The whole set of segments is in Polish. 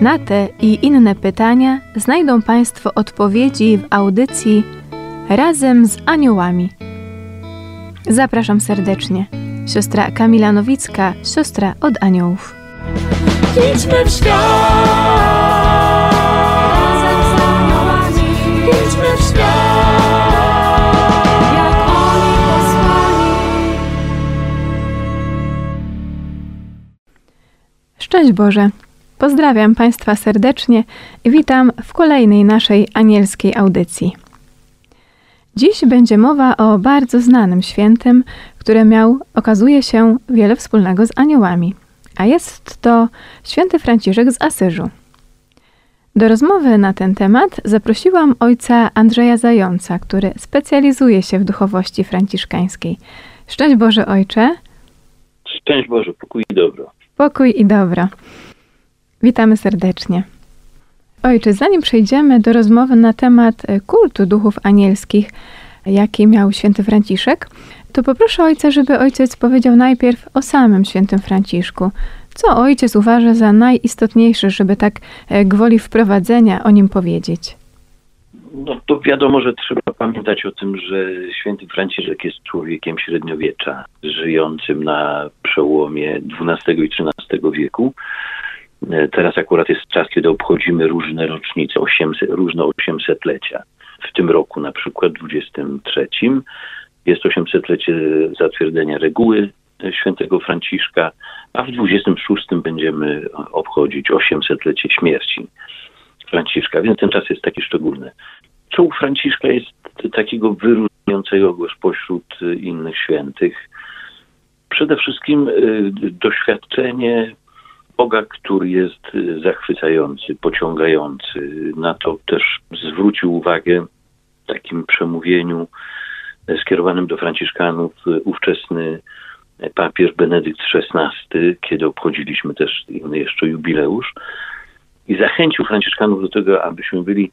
Na te i inne pytania znajdą Państwo odpowiedzi w audycji Razem z Aniołami. Zapraszam serdecznie. Siostra Kamila Nowicka, siostra od aniołów. Idźmy w świat. Razem z aniołami, Idźmy w świat. jak oni posłani. Szczęść Boże! Pozdrawiam Państwa serdecznie i witam w kolejnej naszej anielskiej audycji. Dziś będzie mowa o bardzo znanym świętym, który miał, okazuje się, wiele wspólnego z aniołami, a jest to święty Franciszek z Asyżu. Do rozmowy na ten temat zaprosiłam ojca Andrzeja Zająca, który specjalizuje się w duchowości franciszkańskiej. Szczęść Boże, ojcze! Szczęść Boże, pokój i dobro. Pokój i dobro. Witamy serdecznie. Ojcze, zanim przejdziemy do rozmowy na temat e, kultu duchów anielskich, jaki miał święty Franciszek, to poproszę ojca, żeby ojciec powiedział najpierw o samym świętym Franciszku. Co ojciec uważa za najistotniejsze, żeby tak e, gwoli wprowadzenia o nim powiedzieć? No to wiadomo, że trzeba pamiętać o tym, że święty Franciszek jest człowiekiem średniowiecza, żyjącym na przełomie XII i XIII wieku. E, Teraz akurat jest czas, kiedy obchodzimy różne rocznice, 800, różne 800-lecia. W tym roku na przykład 23 jest 800-lecie zatwierdzenia reguły e, świętego Franciszka, a w 26 będziemy obchodzić 800-lecie śmierci Franciszka, więc ten czas jest taki szczególny. Co u Franciszka jest takiego wyróżniającego go spośród y, innych świętych? Przede wszystkim doświadczenie Boga, który jest y, zachwycający, pociągający. Na to też zwrócił uwagę w takim przemówieniu y, skierowanym do Franciszkanów y, ówczesny papież Benedykt XVI, kiedy obchodziliśmy też inny jeszcze jubileusz i zachęcił Franciszkanów do tego, abyśmy byli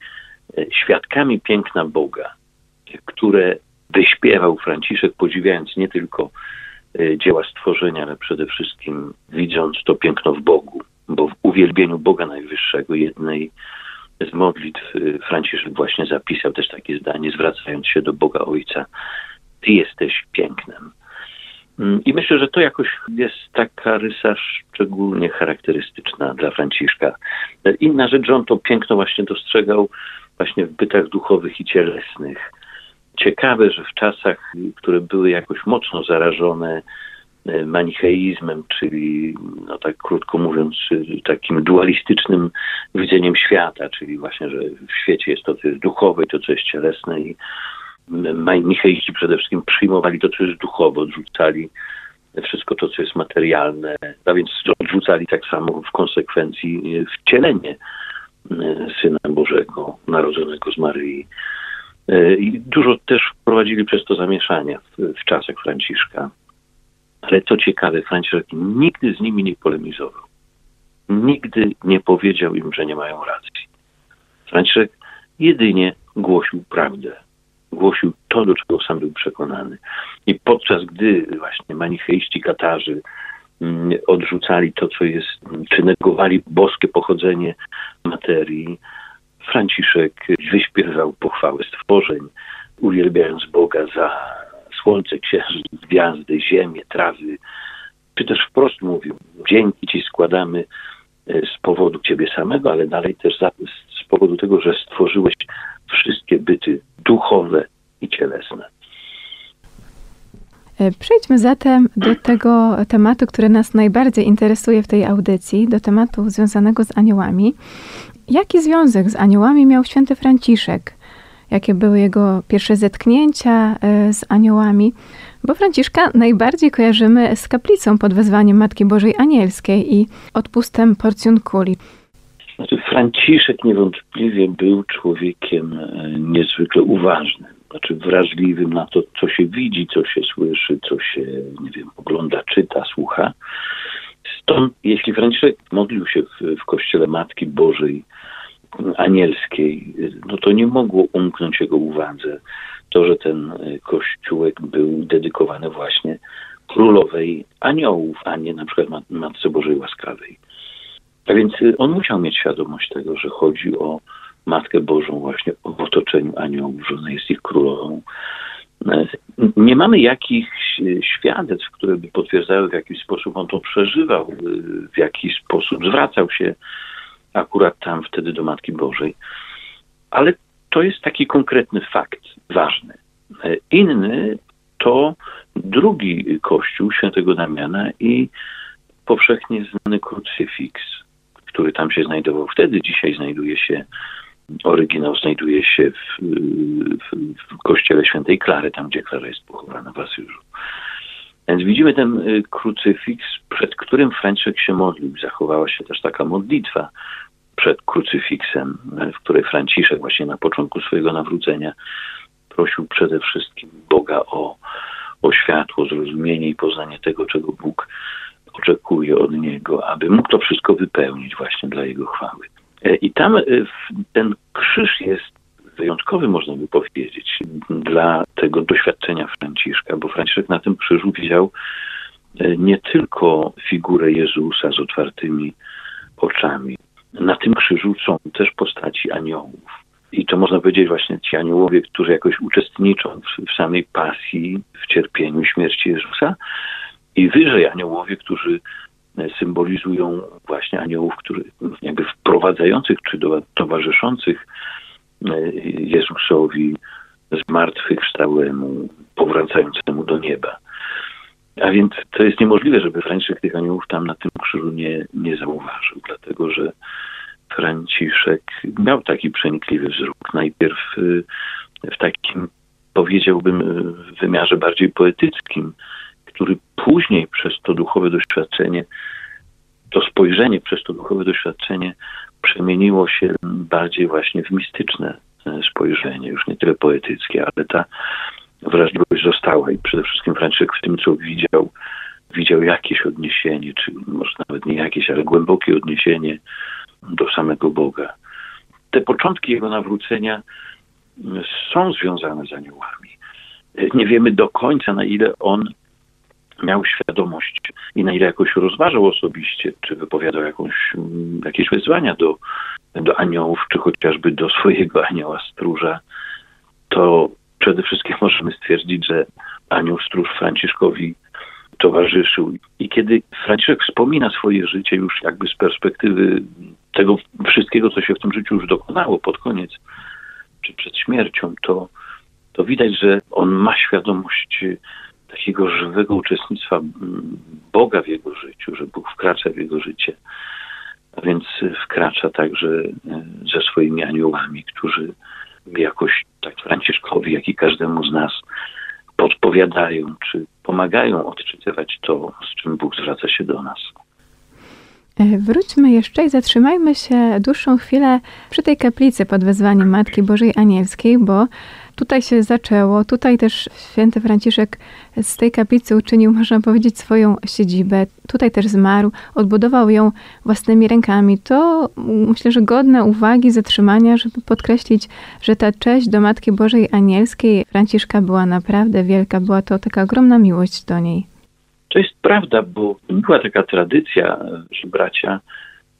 świadkami piękna Boga, które wyśpiewał Franciszek, podziwiając nie tylko dzieła stworzenia, ale przede wszystkim widząc to piękno w Bogu, bo w uwielbieniu Boga Najwyższego jednej z modlitw e, Franciszek właśnie zapisał też takie zdanie, zwracając się do Boga Ojca, Ty jesteś pięknem. Mm, I myślę, że to jakoś jest taka rysa szczególnie charakterystyczna dla Franciszka. Inna rzecz, że on to piękno właśnie dostrzegał właśnie w bytach duchowych i cielesnych. Ciekawe, że w czasach, które były jakoś mocno zarażone e, manicheizmem, czyli, no tak krótko mówiąc, e, takim dualistycznym widzeniem świata, czyli właśnie, że w świecie jest to, co jest duchowe i to, co jest cielesne i manicheiści przede wszystkim przyjmowali to, co jest duchowe, odrzucali wszystko to, co jest materialne, a więc odrzucali tak samo w konsekwencji wcielenie e, Syna Bożego, narodzonego z Maryi. E, I dużo też wprowadzili przez to zamieszania w, w czasach Franciszka. Ale co ciekawe, Franciszek nigdy z nimi nie polemizował. Nigdy nie powiedział im, że nie mają racji. Franciszek jedynie głosił prawdę głosił to, do czego sam był przekonany. I podczas gdy właśnie manicheiści Katarzy mm, odrzucali to, co jest, czy negowali boskie pochodzenie materii, Franciszek wyśpiewał pochwałę stworzeń, uwielbiając Boga za słońce, księżyc, gwiazdy, ziemię, trawy, czy też wprost mówił, dzięki Ci składamy e, z powodu Ciebie samego, ale dalej też za, z powodu tego, że stworzyłeś wszystkie byty duchowe i cielesne. E, Przejdźmy zatem do tego tematu, który nas najbardziej interesuje w tej audycji, do tematu związanego z aniołami. Jaki związek z aniołami miał święty Franciszek? Jakie były jego pierwsze zetknięcia e, z aniołami? Bo Franciszka najbardziej kojarzymy z kaplicą pod wezwaniem Matki Bożej Anielskiej i odpustem porcjun kuli. Znaczy, Franciszek niewątpliwie był człowiekiem e, niezwykle uważnym, znaczy wrażliwym na to, co się widzi, co się słyszy, co się, nie wiem, ogląda, czyta, słucha. Stąd, jeśli Franciszek modlił się w, w kościele Matki Bożej Anielskiej, no to nie mogło umknąć jego uwadze to, że ten e, kościółek był dedykowany właśnie królowej aniołów, a nie na przykład Matce Bożej Łaskawej. A więc y, on musiał mieć świadomość tego, że chodzi o Matkę Bożą właśnie w otoczeniu aniołów, że ona jest ich królową. E, nie mamy jakichś świadectw, które by potwierdzały, w jaki sposób on to przeżywał, y, w jaki sposób zwracał się akurat tam wtedy do Matki Bożej. Ale to jest taki konkretny fakt ważny. E, inny to drugi kościół świętego Damiana i powszechnie znany krucyfiks, który tam się znajdował wtedy. Dzisiaj znajduje się, oryginał znajduje się w, w, w kościele świętej Klary, tam gdzie Klara jest pochowana w Asyżu. Więc widzimy ten y, krucyfiks, przed którym Franciszek się modlił. Zachowała się też taka modlitwa przed krucyfiksem, w której Franciszek właśnie na początku swojego nawrócenia prosił przede wszystkim Boga o, o światło, zrozumienie i poznanie tego, czego Bóg oczekuje od niego, aby mógł to wszystko wypełnić właśnie dla jego chwały. E, I tam e, ten krzyż jest wyjątkowy, można by powiedzieć, dla tego doświadczenia Franciszka, bo Franciszek na tym krzyżu widział e, nie tylko figurę Jezusa z otwartymi oczami. Na tym krzyżu są też postaci aniołów. I to można powiedzieć właśnie ci aniołowie, którzy jakoś uczestniczą w, w samej pasji, w cierpieniu śmierci Jezusa, i wyżej aniołowie, którzy symbolizują właśnie aniołów, którzy jakby wprowadzających czy towarzyszących e, Jezusowi zmartwychwstałemu, powracającemu do nieba. A więc to jest niemożliwe, żeby Franciszek tych aniołów tam na tym krzyżu nie, nie zauważył, dlatego że Franciszek miał taki przenikliwy wzrok. Najpierw e, w takim, powiedziałbym, wymiarze bardziej poetyckim, który później przez to duchowe doświadczenie, to spojrzenie przez to duchowe doświadczenie przemieniło się bardziej właśnie w mistyczne e, spojrzenie, już nie tyle poetyckie, ale ta wrażliwość została i przede wszystkim Franciszek w tym, co widział, widział jakieś odniesienie, czy może nawet nie jakieś, ale głębokie odniesienie do samego Boga. Te początki jego nawrócenia są związane z aniołami. E, nie wiemy do końca, na ile on miał świadomość i na ile jakoś rozważał osobiście, czy wypowiadał jakąś, mm, jakieś wezwania do, do aniołów, czy chociażby do swojego anioła stróża, to przede wszystkim możemy stwierdzić, że anioł stróż Franciszkowi towarzyszył. I kiedy Franciszek wspomina swoje życie już jakby z perspektywy tego wszystkiego, co się w tym życiu już dokonało pod koniec, czy przed śmiercią, to, to widać, że on ma świadomość takiego żywego uczestnictwa Boga w jego życiu, że Bóg wkracza w jego życie. A więc wkracza także e, ze swoimi aniołami, którzy jakoś tak Franciszkowi, jak i każdemu z nas podpowiadają, czy pomagają odczytywać to, z czym Bóg zwraca się do nas. E, wróćmy jeszcze i zatrzymajmy się dłuższą chwilę przy tej kaplicy pod wezwaniem Matki Bożej Anielskiej, bo tutaj się zaczęło. Tutaj też święty Franciszek z tej kaplicy uczynił, można powiedzieć, swoją siedzibę. Tutaj też zmarł, odbudował ją własnymi rękami. To myślę, że godne uwagi, zatrzymania, żeby podkreślić, że ta cześć do Matki Bożej Anielskiej Franciszka była naprawdę wielka. Była to taka ogromna miłość do niej. To jest prawda, bo była taka tradycja, że bracia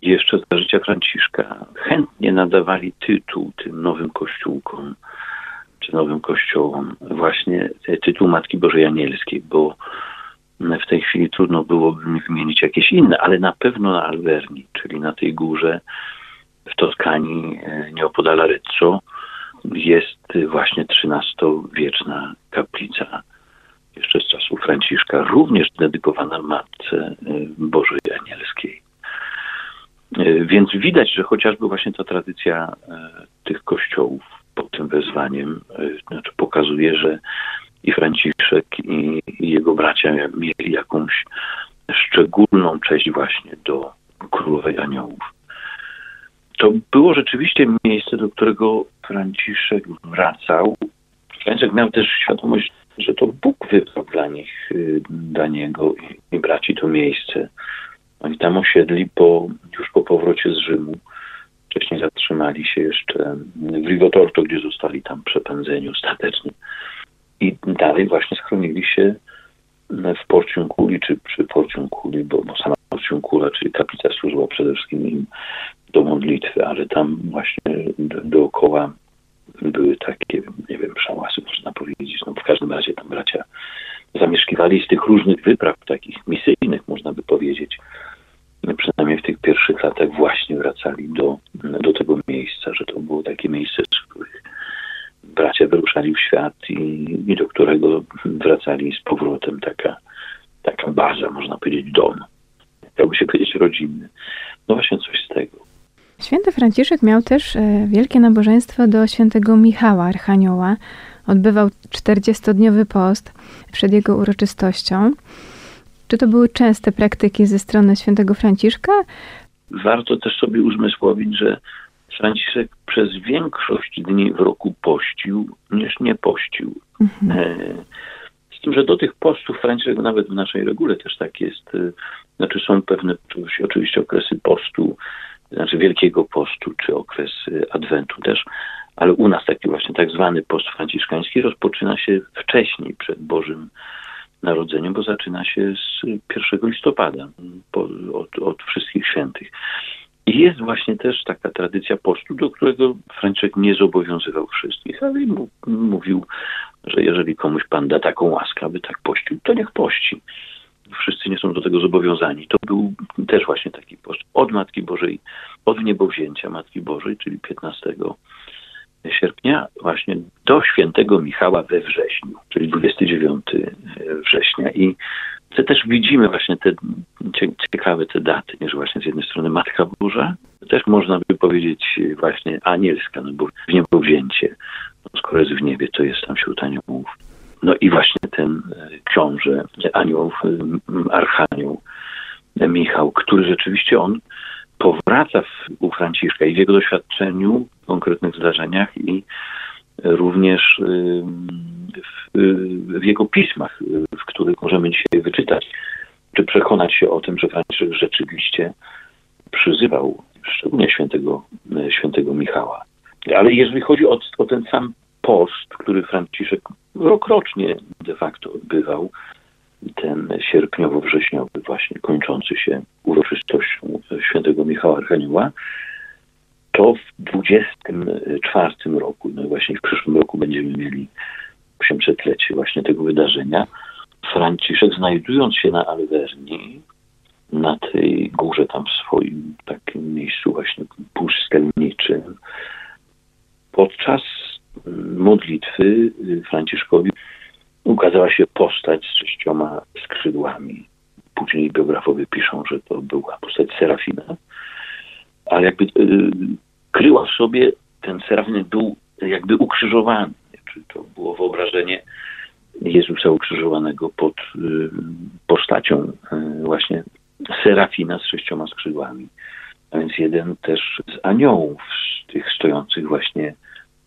jeszcze za życia Franciszka chętnie nadawali tytuł tym nowym kościółkom czy nowym kościołom właśnie tytuł Matki Bożej Anielskiej, bo w tej chwili trudno byłoby mi wymienić jakieś inne, ale na pewno na Alverni, czyli na tej górze w Toskanii e, nieopodal Arezzo jest właśnie XIII-wieczna kaplica jeszcze z czasów Franciszka, również dedykowana Matce e, Bożej Anielskiej. E, więc widać, że chociażby właśnie ta tradycja tych kościołów pod tym wezwaniem znaczy pokazuje, że i Franciszek, i, i jego bracia mieli jakąś szczególną cześć właśnie do królowej aniołów. to było rzeczywiście miejsce, do którego Franciszek wracał. Franciszek miał też świadomość, że to Bóg wybrał dla nich, y, dla niego i, i braci to miejsce. Oni tam osiedli po, już po powrocie z Rzymu. Wcześniej zatrzymali się jeszcze w Rigotorto, gdzie zostali tam przepędzeni ostatecznie. I dalej właśnie schronili się w Porciunculi, czy przy Porciunculi, bo, bo sama Porciuncula, czyli kaplica służyła przede wszystkim im do modlitwy, ale tam właśnie do, dookoła były takie, nie wiem, szałasy można powiedzieć. No w każdym razie tam bracia zamieszkiwali z tych różnych wypraw, takich misyjnych można by powiedzieć. Przynajmniej w tych pierwszych latach właśnie wracali do, do tego miejsca, że to było takie miejsce, z których bracia wyruszali w świat i, i do którego wracali z powrotem taka, taka baza, można powiedzieć, dom. Chciałby się powiedzieć rodzinny. No właśnie coś z tego. Święty Franciszek miał też e, wielkie nabożeństwo do świętego Michała Archanioła. Odbywał 40-dniowy post przed jego uroczystością. Czy to były częste praktyki ze strony świętego Franciszka? Warto też sobie uzmysłowić, że Franciszek przez większość dni w roku pościł, niż nie pościł. Mhm. E, Z tym, że do tych postów Franciszek nawet w naszej regule też tak jest. e, Znaczy są pewne oczywiście okresy postu, znaczy Wielkiego Postu, czy okresy Adwentu też, ale u nas taki właśnie tak zwany post franciszkański rozpoczyna się wcześniej przed Bożym Narodzeniem, bo zaczyna się z 1 listopada, po, od, od wszystkich świętych. I jest właśnie też taka tradycja postu, do którego Franciszek nie zobowiązywał wszystkich, ale mówił, że jeżeli komuś Pan da taką łaskę, aby tak pościł, to niech pości. Wszyscy nie są do tego zobowiązani. To był też właśnie taki post od Matki Bożej, od niebowzięcia Matki Bożej, czyli 15 sierpnia, właśnie do świętego Michała we wrześniu, czyli 29 września. I to też widzimy właśnie te cie- ciekawe te daty, że właśnie z jednej strony Matka Boża, też można by powiedzieć właśnie anielska, no bo w niebo wzięcie, no skoro jest w niebie, to jest tam wśród aniołów. No i właśnie ten e, książę e, m, archanioł e, Michał, który rzeczywiście on powraca w, u Franciszka i w jego doświadczeniu, konkretnych zdarzeniach i również ym, w, w jego pismach, y, w których możemy dzisiaj wyczytać, czy przekonać się o tym, że Franciszek rzeczywiście przyzywał szczególnie świętego, y, świętego Michała. Ale jeżeli chodzi o, o ten sam post, który Franciszek rokrocznie de facto odbywał, ten sierpniowo-wrześniowy właśnie kończący się uroczystością świętego Michała Archanioła, to w 24 roku, no właśnie w przyszłym roku będziemy mieli 800-lecie właśnie tego wydarzenia, Franciszek znajdując się na Alverni, na tej górze tam swoim takim miejscu właśnie pustelniczym, podczas modlitwy Franciszkowi ukazała się postać z sześcioma skrzydłami. Później biografowie piszą, że to była postać Serafina, ale jakby y, kryła w sobie, ten Serafin był jakby ukrzyżowany. Czy to było wyobrażenie Jezusa ukrzyżowanego pod y, postacią y, właśnie Serafina z sześcioma skrzydłami. A więc jeden też z aniołów, z tych stojących właśnie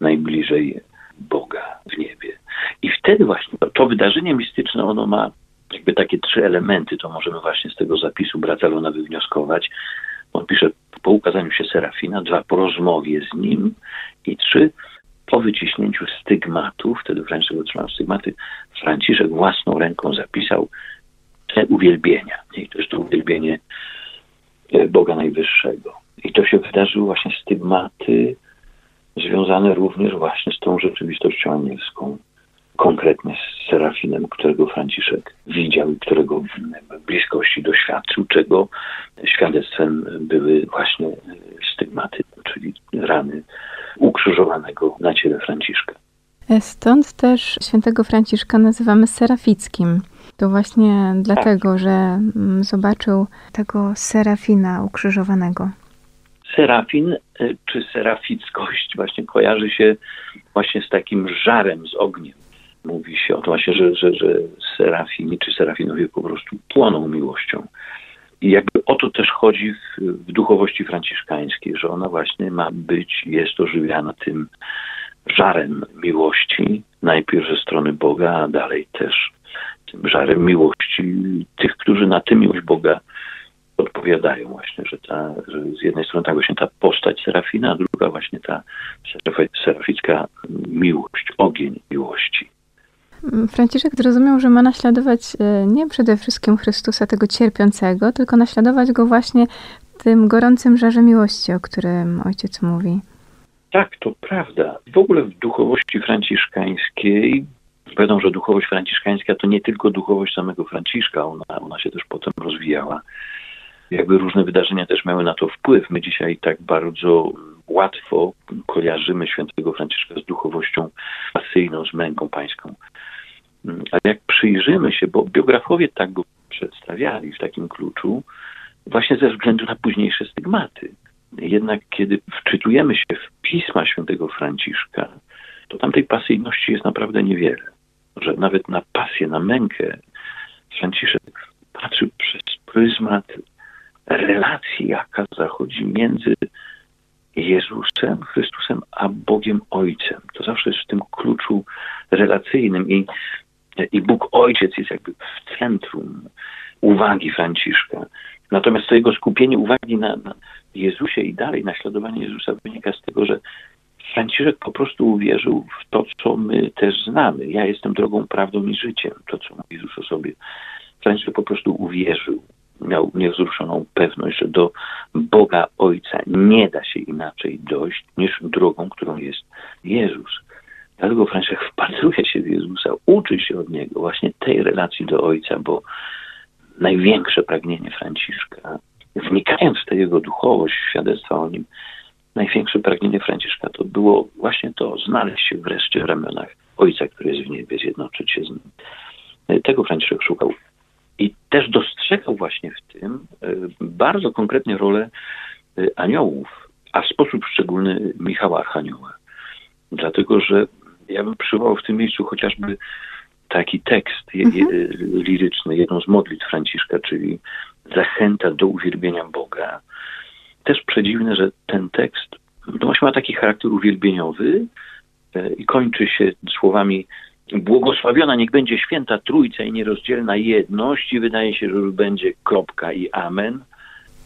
najbliżej Boga w niebie. I wtedy właśnie to, to wydarzenie mistyczne, ono ma jakby takie trzy elementy, to możemy właśnie z tego zapisu brata Lona wywnioskować. On pisze po ukazaniu się Serafina, dwa po rozmowie z nim i trzy po wyciśnięciu stygmatów, wtedy Franciszek otrzymał stygmaty, Franciszek własną ręką zapisał te uwielbienia. I to jest to uwielbienie e, Boga Najwyższego. I to się wydarzyło właśnie stygmaty związane również właśnie z tą rzeczywistością anielską, konkretnie z Serafinem, którego Franciszek widział i którego bliskości doświadczył, czego świadectwem były właśnie stygmaty, czyli rany ukrzyżowanego na ciele Franciszka. Stąd też świętego Franciszka nazywamy Serafickim. To właśnie dlatego, że mm, zobaczył tego Serafina ukrzyżowanego. Serafin y, czy serafickość właśnie kojarzy się właśnie z takim żarem, z ogniem. Mówi się o tym właśnie, że, że, że serafini czy serafinowie po prostu płoną miłością. I jakby o to też chodzi w, w duchowości franciszkańskiej, że ona właśnie ma być, jest ożywiana tym żarem miłości, najpierw ze strony Boga, a dalej też tym żarem miłości tych, którzy na tę miłość Boga odpowiadają właśnie, że, ta, że z jednej strony tak właśnie ta postać Serafina, a druga właśnie ta seraficka miłość, ogień miłości. Franciszek zrozumiał, że ma naśladować e, nie przede wszystkim Chrystusa tego cierpiącego, tylko naśladować go właśnie tym gorącym żarze miłości, o którym ojciec mówi. Tak, to prawda. W ogóle w duchowości franciszkańskiej, wiadomo, że duchowość franciszkańska to nie tylko duchowość samego Franciszka, ona, ona się też potem rozwijała. Jakby różne wydarzenia też miały na to wpływ. My dzisiaj tak bardzo łatwo kojarzymy świętego Franciszka z duchowością pasyjną, z męką pańską. Ale jak przyjrzymy się, bo biografowie tak go przedstawiali w takim kluczu, właśnie ze względu na późniejsze stygmaty. Jednak kiedy wczytujemy się w pisma świętego Franciszka, to tam tej pasyjności jest naprawdę niewiele. Że nawet na pasję, na mękę Franciszek patrzy przez pryzmat relacji, jaka zachodzi między Jezusem, Chrystusem, a Bogiem Ojcem. To zawsze jest w tym kluczu relacyjnym i, i Bóg Ojciec jest jakby w centrum uwagi Franciszka. Natomiast to jego skupienie uwagi na, na Jezusie i dalej naśladowanie Jezusa wynika z tego, że Franciszek po prostu uwierzył w to, co my też znamy. Ja jestem drogą, prawdą i życiem. To, co mówi Jezus o sobie. Franciszek po prostu uwierzył miał niewzruszoną pewność, że do Boga Ojca nie da się inaczej dojść niż drogą, którą jest Jezus. Dlatego Franciszek wpatruje się w Jezusa, uczy się od Niego właśnie tej relacji do Ojca, bo największe pragnienie Franciszka, wnikając w tę Jego duchowość, świadectwa o Nim, największe pragnienie Franciszka to było właśnie to, znaleźć się wreszcie w ramionach Ojca, który jest w niebie, zjednoczyć się z Nim. Tego Franciszek szukał i też dostrzegał właśnie w tym e, bardzo konkretnie rolę e, aniołów, a w sposób szczególny Michała Archanioła. Dlatego, że ja bym przywołał w tym miejscu chociażby taki tekst mhm. liryczny, jedną z modlitw Franciszka, czyli zachęta do uwielbienia Boga. Też przedziwne, że ten tekst no właśnie ma taki charakter uwielbieniowy e, i kończy się słowami Błogosławiona niech będzie święta Trójca i nierozdzielna jedność i wydaje się, że już będzie kropka i amen,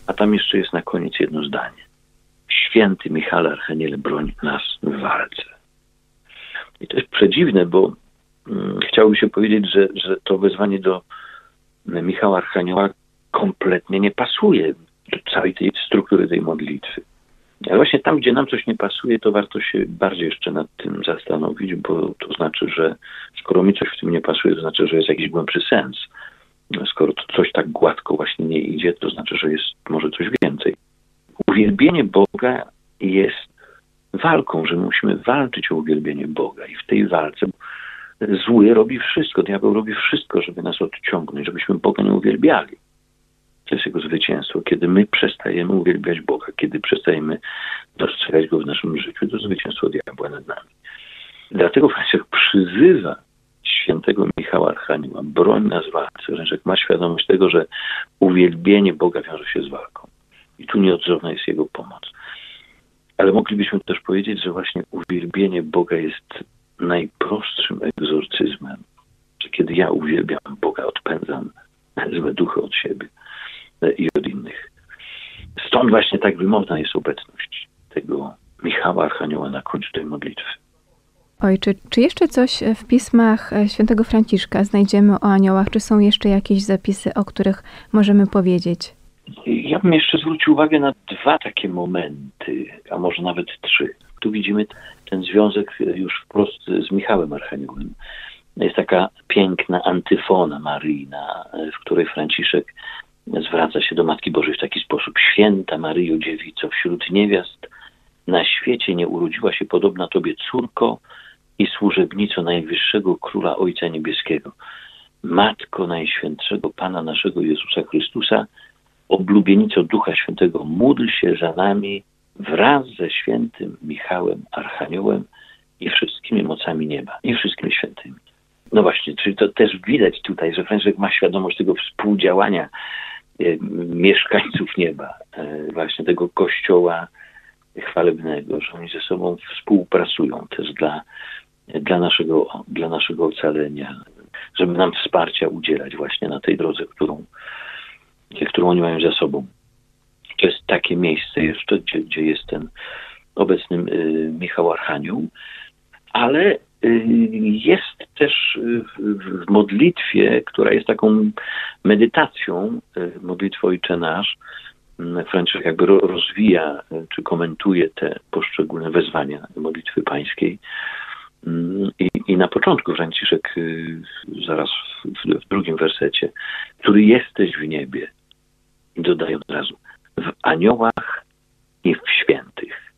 a tam jeszcze jest na koniec jedno zdanie. Święty Michał Archaniele, broń nas w walce. I to jest przedziwne, bo hmm, chciałoby się powiedzieć, że, że to wezwanie do Michała Archanioła kompletnie nie pasuje do całej tej struktury tej modlitwy. Ale właśnie tam, gdzie nam coś nie pasuje, to warto się bardziej jeszcze nad tym zastanowić, bo to znaczy, że skoro mi coś w tym nie pasuje, to znaczy, że jest jakiś głębszy sens. Skoro to coś tak gładko właśnie nie idzie, to znaczy, że jest może coś więcej. Uwielbienie Boga jest walką, że musimy walczyć o uwielbienie Boga i w tej walce zły robi wszystko, diabeł robi wszystko, żeby nas odciągnąć, żebyśmy Boga nie uwielbiali. To jest jego zwycięstwo. Kiedy my przestajemy uwielbiać Boga, kiedy przestajemy dostrzegać Go w naszym życiu, to zwycięstwo diabła nad nami. Dlatego Franciszek przyzywa świętego Michała Archanioła, broń nas w walce. Franciszek ma świadomość tego, że uwielbienie Boga wiąże się z walką. I tu nieodzowna jest Jego pomoc. Ale moglibyśmy też powiedzieć, że właśnie uwielbienie Boga jest najprostszym egzorcyzmem. Że kiedy ja uwielbiam Boga, odpędzam złe duchy od siebie i od innych. Stąd właśnie tak wymowna jest obecność tego Michała Archanioła na końcu tej modlitwy. Ojcze, czy jeszcze coś w pismach świętego Franciszka znajdziemy o aniołach? Czy są jeszcze jakieś zapisy, o których możemy powiedzieć? Ja bym jeszcze zwrócił uwagę na dwa takie momenty, a może nawet trzy. Tu widzimy ten związek już wprost z Michałem Archaniołem. Jest taka piękna antyfona maryjna, w której Franciszek zwraca się do Matki Bożej w taki sposób. Święta Maryjo Dziewico, wśród niewiast na świecie nie urodziła się podobna Tobie córko i służebnico Najwyższego Króla Ojca Niebieskiego. Matko Najświętszego Pana naszego Jezusa Chrystusa, oblubienico Ducha Świętego, módl się za nami wraz ze świętym Michałem Archaniołem i wszystkimi mocami nieba, i wszystkimi świętymi. No właśnie, czyli to też widać tutaj, że Franciszek ma świadomość tego współdziałania mieszkańców nieba, e, właśnie tego kościoła chwalebnego, że oni ze sobą współpracują też dla, dla, naszego, dla naszego ocalenia, żeby nam wsparcia udzielać właśnie na tej drodze, którą, którą oni mają za sobą. To jest takie miejsce jeszcze, gdzie, gdzie jest ten obecny y, Michał Archanioł, ale y, jest też w, w modlitwie, która jest taką medytacją, y, modlitwy Ojcze Nasz, mm, Franciszek jakby rozwija czy komentuje te poszczególne wezwania modlitwy pańskiej. Mm, I, I, na początku Franciszek, zaraz w, w drugim wersecie, który jesteś w niebie, i dodaje od razu, w aniołach i w świętych.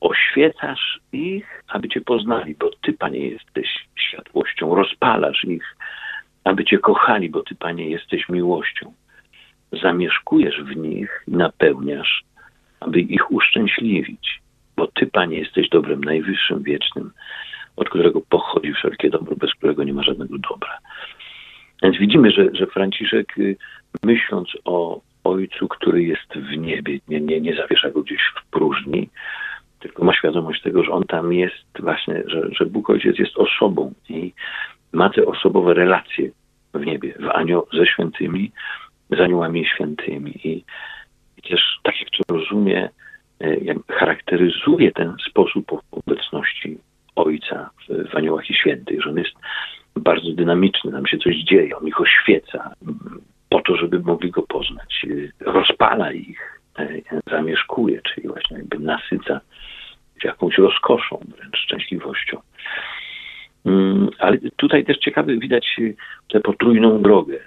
Oświecasz ich, aby Cię poznali, bo Ty, Panie, jesteś światłością. Rozpalasz ich, aby Cię kochali, bo Ty, Panie, jesteś miłością. Zamieszkujesz w nich i napełniasz, aby ich uszczęśliwić, bo Ty, Panie, jesteś dobrem najwyższym, wiecznym, od którego pochodzi wszelkie dobro, bez którego nie ma żadnego dobra. Więc widzimy, że, że Franciszek, y, myśląc o Ojcu, który jest w niebie, nie, nie, nie zawiesza go gdzieś w próżni, tylko ma świadomość tego, że on tam jest właśnie, że, że Bóg Ojciec jest osobą i ma te osobowe relacje w niebie, w anioł ze świętymi, z aniołami świętymi. I, i też tak jak to rozumie, e, jak charakteryzuje ten sposób obecności Ojca w, w aniołach i świętych, że on jest bardzo dynamiczny, nam się coś dzieje, on ich oświeca po to, żeby mogli go poznać. Rozpala ich, e, zamieszkuje, czyli właśnie jakby nasyca jakąś rozkoszą, wręcz szczęśliwością. Mm, ale tutaj też ciekawy widać tę potrójną drogę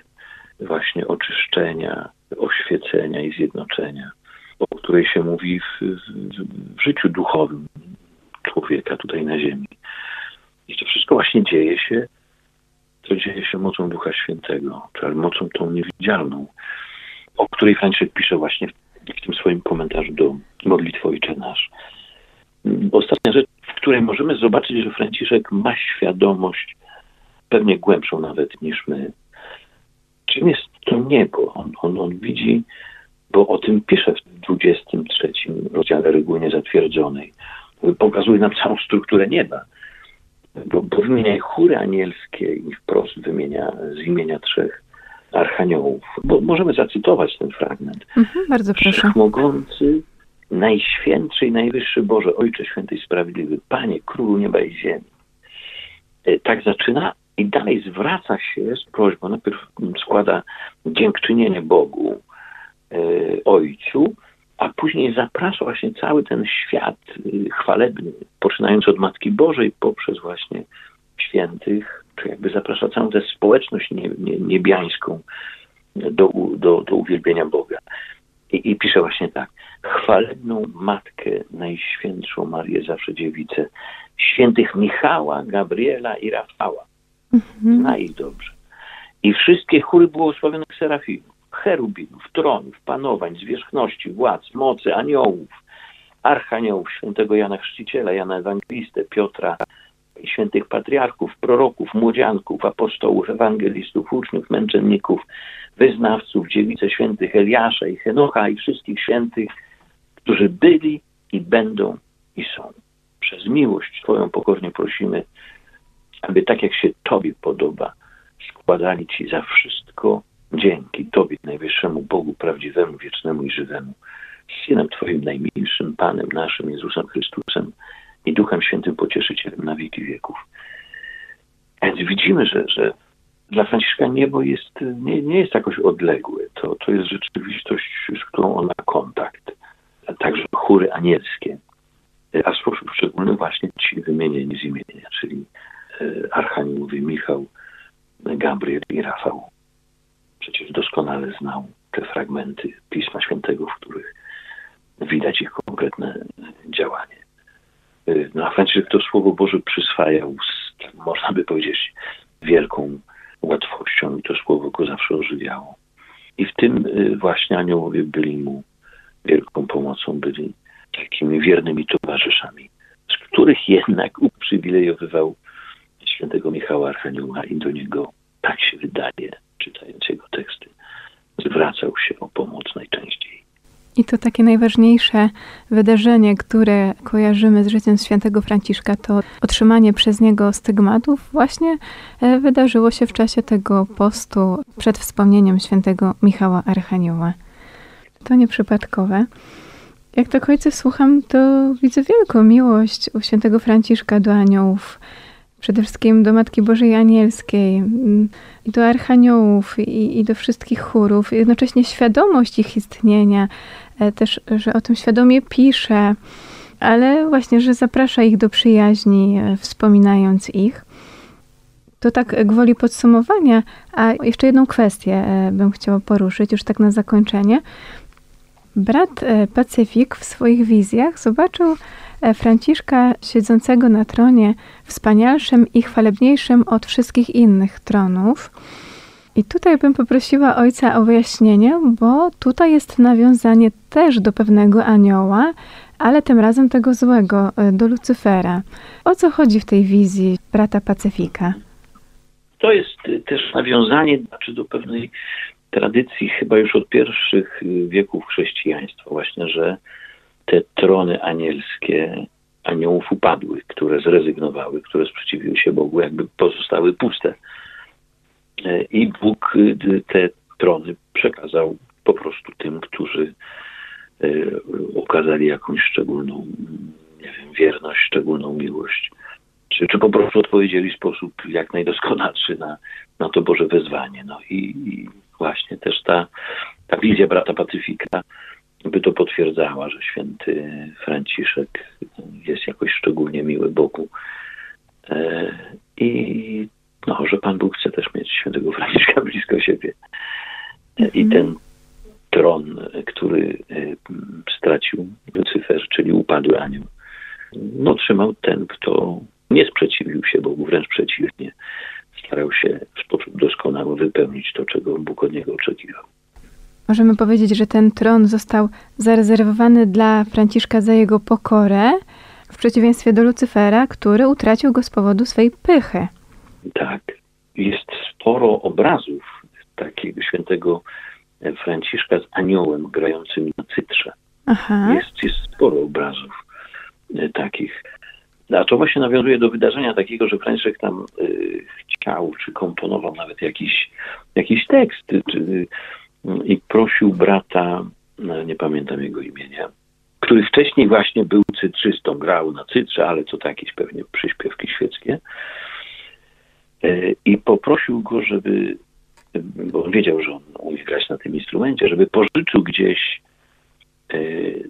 właśnie oczyszczenia, oświecenia i zjednoczenia, o której się mówi w, w, w życiu duchowym człowieka tutaj na ziemi. I to wszystko właśnie dzieje się to dzieje się mocą Ducha Świętego, czyli mocą tą niewidzialną, o której Franciszek pisze właśnie w tym swoim komentarzu do modlitwy Ojcze Nasz. Ostatnia rzecz, w której możemy zobaczyć, że Franciszek ma świadomość, pewnie głębszą nawet niż my, czym jest to niebo. On, on, on widzi, bo o tym pisze w 23 rozdziale reguły niezatwierdzonej. Pokazuje nam całą strukturę nieba bo, bo wymienia chóry anielskie i wprost wymienia z imienia trzech archaniołów. Bo możemy zacytować ten fragment. Mhm, bardzo proszę. Wszechmogący, najświętszy i najwyższy Boże, Ojcze Święty i Sprawiedliwy, Panie, Królu Nieba i Ziemi. E, tak zaczyna i dalej zwraca się z prośbą. Najpierw składa dziękczynienie Bogu, e, Ojcu, a później zaprasza właśnie cały ten świat y, chwalebny, poczynając od Matki Bożej poprzez właśnie świętych, czy jakby zaprasza całą tę społeczność nie, nie, niebiańską do, do, do uwielbienia Boga. I, I pisze właśnie tak. Chwalebną Matkę, Najświętszą Marię, zawsze dziewicę, świętych Michała, Gabriela i Rafała. Mhm. Zna ich dobrze. I wszystkie chóry błogosławionych serafimów cherubinów, tronów, panowań, zwierzchności, władz, mocy, aniołów, archaniołów, świętego Jana Chrzciciela, Jana Ewangelistę, Piotra świętych patriarchów, proroków, młodzianków, apostołów, ewangelistów, uczniów, męczenników, wyznawców, dziewice świętych Eliasza i Henocha i wszystkich świętych, którzy byli i będą i są. Przez miłość Twoją pokornie prosimy, aby tak jak się Tobie podoba, składali Ci za wszystko Dzięki Tobie, najwyższemu Bogu, prawdziwemu, wiecznemu i żywemu, Synem Twoim najmilszym, Panem naszym, Jezusem Chrystusem i Duchem Świętym Pocieszycielem na wieki wieków. Więc widzimy, że, że dla Franciszka niebo jest, nie, nie jest jakoś odległe. To, to jest rzeczywistość, z którą on ma kontakt. Także chóry anielskie. A w sposób szczególny właśnie ci wymienieni z imienia, czyli e, Archaniołowie Michał, Gabriel i Rafał przecież doskonale znał te fragmenty Pisma Świętego, w których widać ich konkretne działanie. No a Franciszek to Słowo Boże przyswajał, z, można by powiedzieć, wielką łatwością i to Słowo go zawsze ożywiało. I w tym y, właśnie aniołowie byli mu wielką pomocą, byli takimi wiernymi towarzyszami, z których jednak uprzywilejowywał świętego Michała Archanioła i do niego, tak się wydaje, czytając jego teksty, zwracał się o pomoc najczęściej. I to takie najważniejsze wydarzenie, które kojarzymy z życiem świętego Franciszka, to otrzymanie przez niego stygmatów, właśnie e, wydarzyło się w czasie tego postu przed wspomnieniem świętego Michała Archanioła. To nieprzypadkowe. Jak tak ojca słucham, to widzę wielką miłość u świętego Franciszka do aniołów. Przede wszystkim do Matki Bożej Anielskiej, mm, i do archaniołów, i, i do wszystkich chórów. Jednocześnie świadomość ich istnienia, e, też, że o tym świadomie pisze, ale właśnie, że zaprasza ich do przyjaźni, e, wspominając ich. To tak gwoli podsumowania, a jeszcze jedną kwestię e, bym chciała poruszyć, już tak na zakończenie. Brat Pacyfik w swoich wizjach zobaczył Franciszka siedzącego na tronie wspanialszym i chwalebniejszym od wszystkich innych tronów. I tutaj bym poprosiła ojca o wyjaśnienie, bo tutaj jest nawiązanie też do pewnego anioła, ale tym razem tego złego, e, do Lucyfera. O co chodzi w tej wizji brata Pacyfika? To jest też nawiązanie znaczy do pewnej tradycji chyba już od pierwszych y, wieków chrześcijaństwa właśnie, że te trony anielskie aniołów upadłych, które zrezygnowały, które sprzeciwiły się Bogu, jakby pozostały puste. E, I Bóg y, te trony przekazał po prostu tym, którzy e, okazali jakąś szczególną, nie wiem, wierność, szczególną miłość. Czy, czy po prostu odpowiedzieli w sposób jak najdoskonalszy na, na to Boże wezwanie. No i, i właśnie też ta, ta wizja brata Pacyfika by to potwierdzała, że święty Franciszek jest jakoś szczególnie miły Bogu. E, I no, że Pan Bóg chce też mieć świętego Franciszka blisko siebie. E, I ten tron, który e, stracił Lucyfer, czyli upadły anioł, no trzymał ten, kto nie sprzeciwił się Bogu, wręcz przeciwnie. Starał się w sposób doskonały wypełnić to, czego Bóg od niego oczekiwał. Możemy powiedzieć, że ten tron został zarezerwowany dla Franciszka za jego pokorę, w przeciwieństwie do Lucyfera, który utracił go z powodu swej pychy. Tak. Jest sporo obrazów takiego świętego Franciszka z aniołem grającym na cytrze. Aha. Jest, jest sporo obrazów e, takich. A to właśnie nawiązuje do wydarzenia takiego, że Franciszek tam y, chciał, czy komponował nawet jakiś, jakiś tekst, czy, i prosił brata, no, nie pamiętam jego imienia, który wcześniej właśnie był cytrzystą, grał na cytrze, ale co to jakieś pewnie przyśpiewki świeckie. Y, I poprosił go, żeby, bo on wiedział, że on umie grać na tym instrumencie, żeby pożyczył gdzieś y,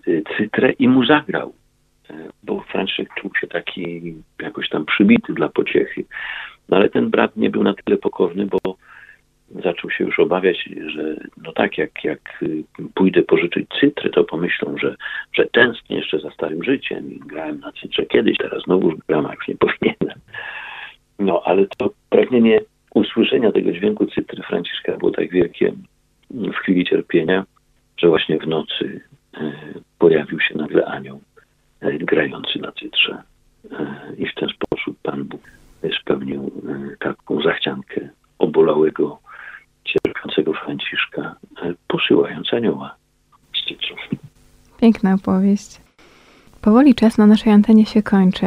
y, cytrę i mu zagrał bo Franciszek czuł się taki jakoś tam przybity dla pociechy. No ale ten brat nie był na tyle pokorny, bo zaczął się już obawiać, że no tak, jak, jak pójdę pożyczyć cytry, to pomyślą, że, że tęsknię jeszcze za starym życiem i grałem na cytrze kiedyś, teraz znowu gram, jak nie powinienem. No ale to pragnienie usłyszenia tego dźwięku cytry Franciszka było tak wielkie w chwili cierpienia, że właśnie w nocy e, pojawił się nagle anioł grający na cytrze. I w ten sposób Pan Bóg spełnił taką zachciankę obolałego, cierpiącego Franciszka, e, posyłając anioła z cytrów. Piękna opowieść. Powoli czas na naszej antenie się kończy.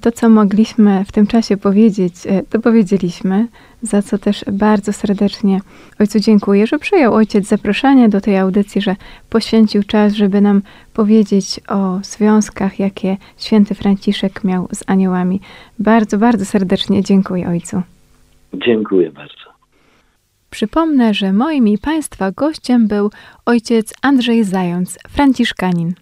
To, co mogliśmy w tym czasie powiedzieć, to powiedzieliśmy, za co też bardzo serdecznie Ojcu dziękuję, że przyjął Ojciec zaproszenie do tej audycji, że poświęcił czas, żeby nam powiedzieć o związkach, jakie święty Franciszek miał z aniołami. Bardzo, bardzo serdecznie dziękuję Ojcu. Dziękuję bardzo. Przypomnę, że moim i Państwa gościem był ojciec Andrzej Zając, franciszkanin.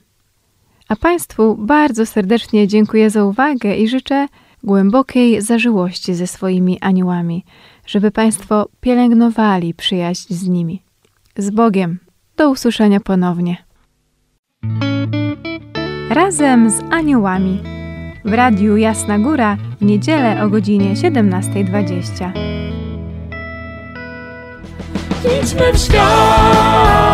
A Państwu bardzo serdecznie dziękuję za uwagę i życzę głębokiej zażyłości ze swoimi aniołami, żeby Państwo pielęgnowali przyjaźń z nimi. Z Bogiem. Do usłyszenia ponownie. Razem z aniołami. W radiu Jasna Góra w niedzielę o godzinie 17.20. It's my wskazuje.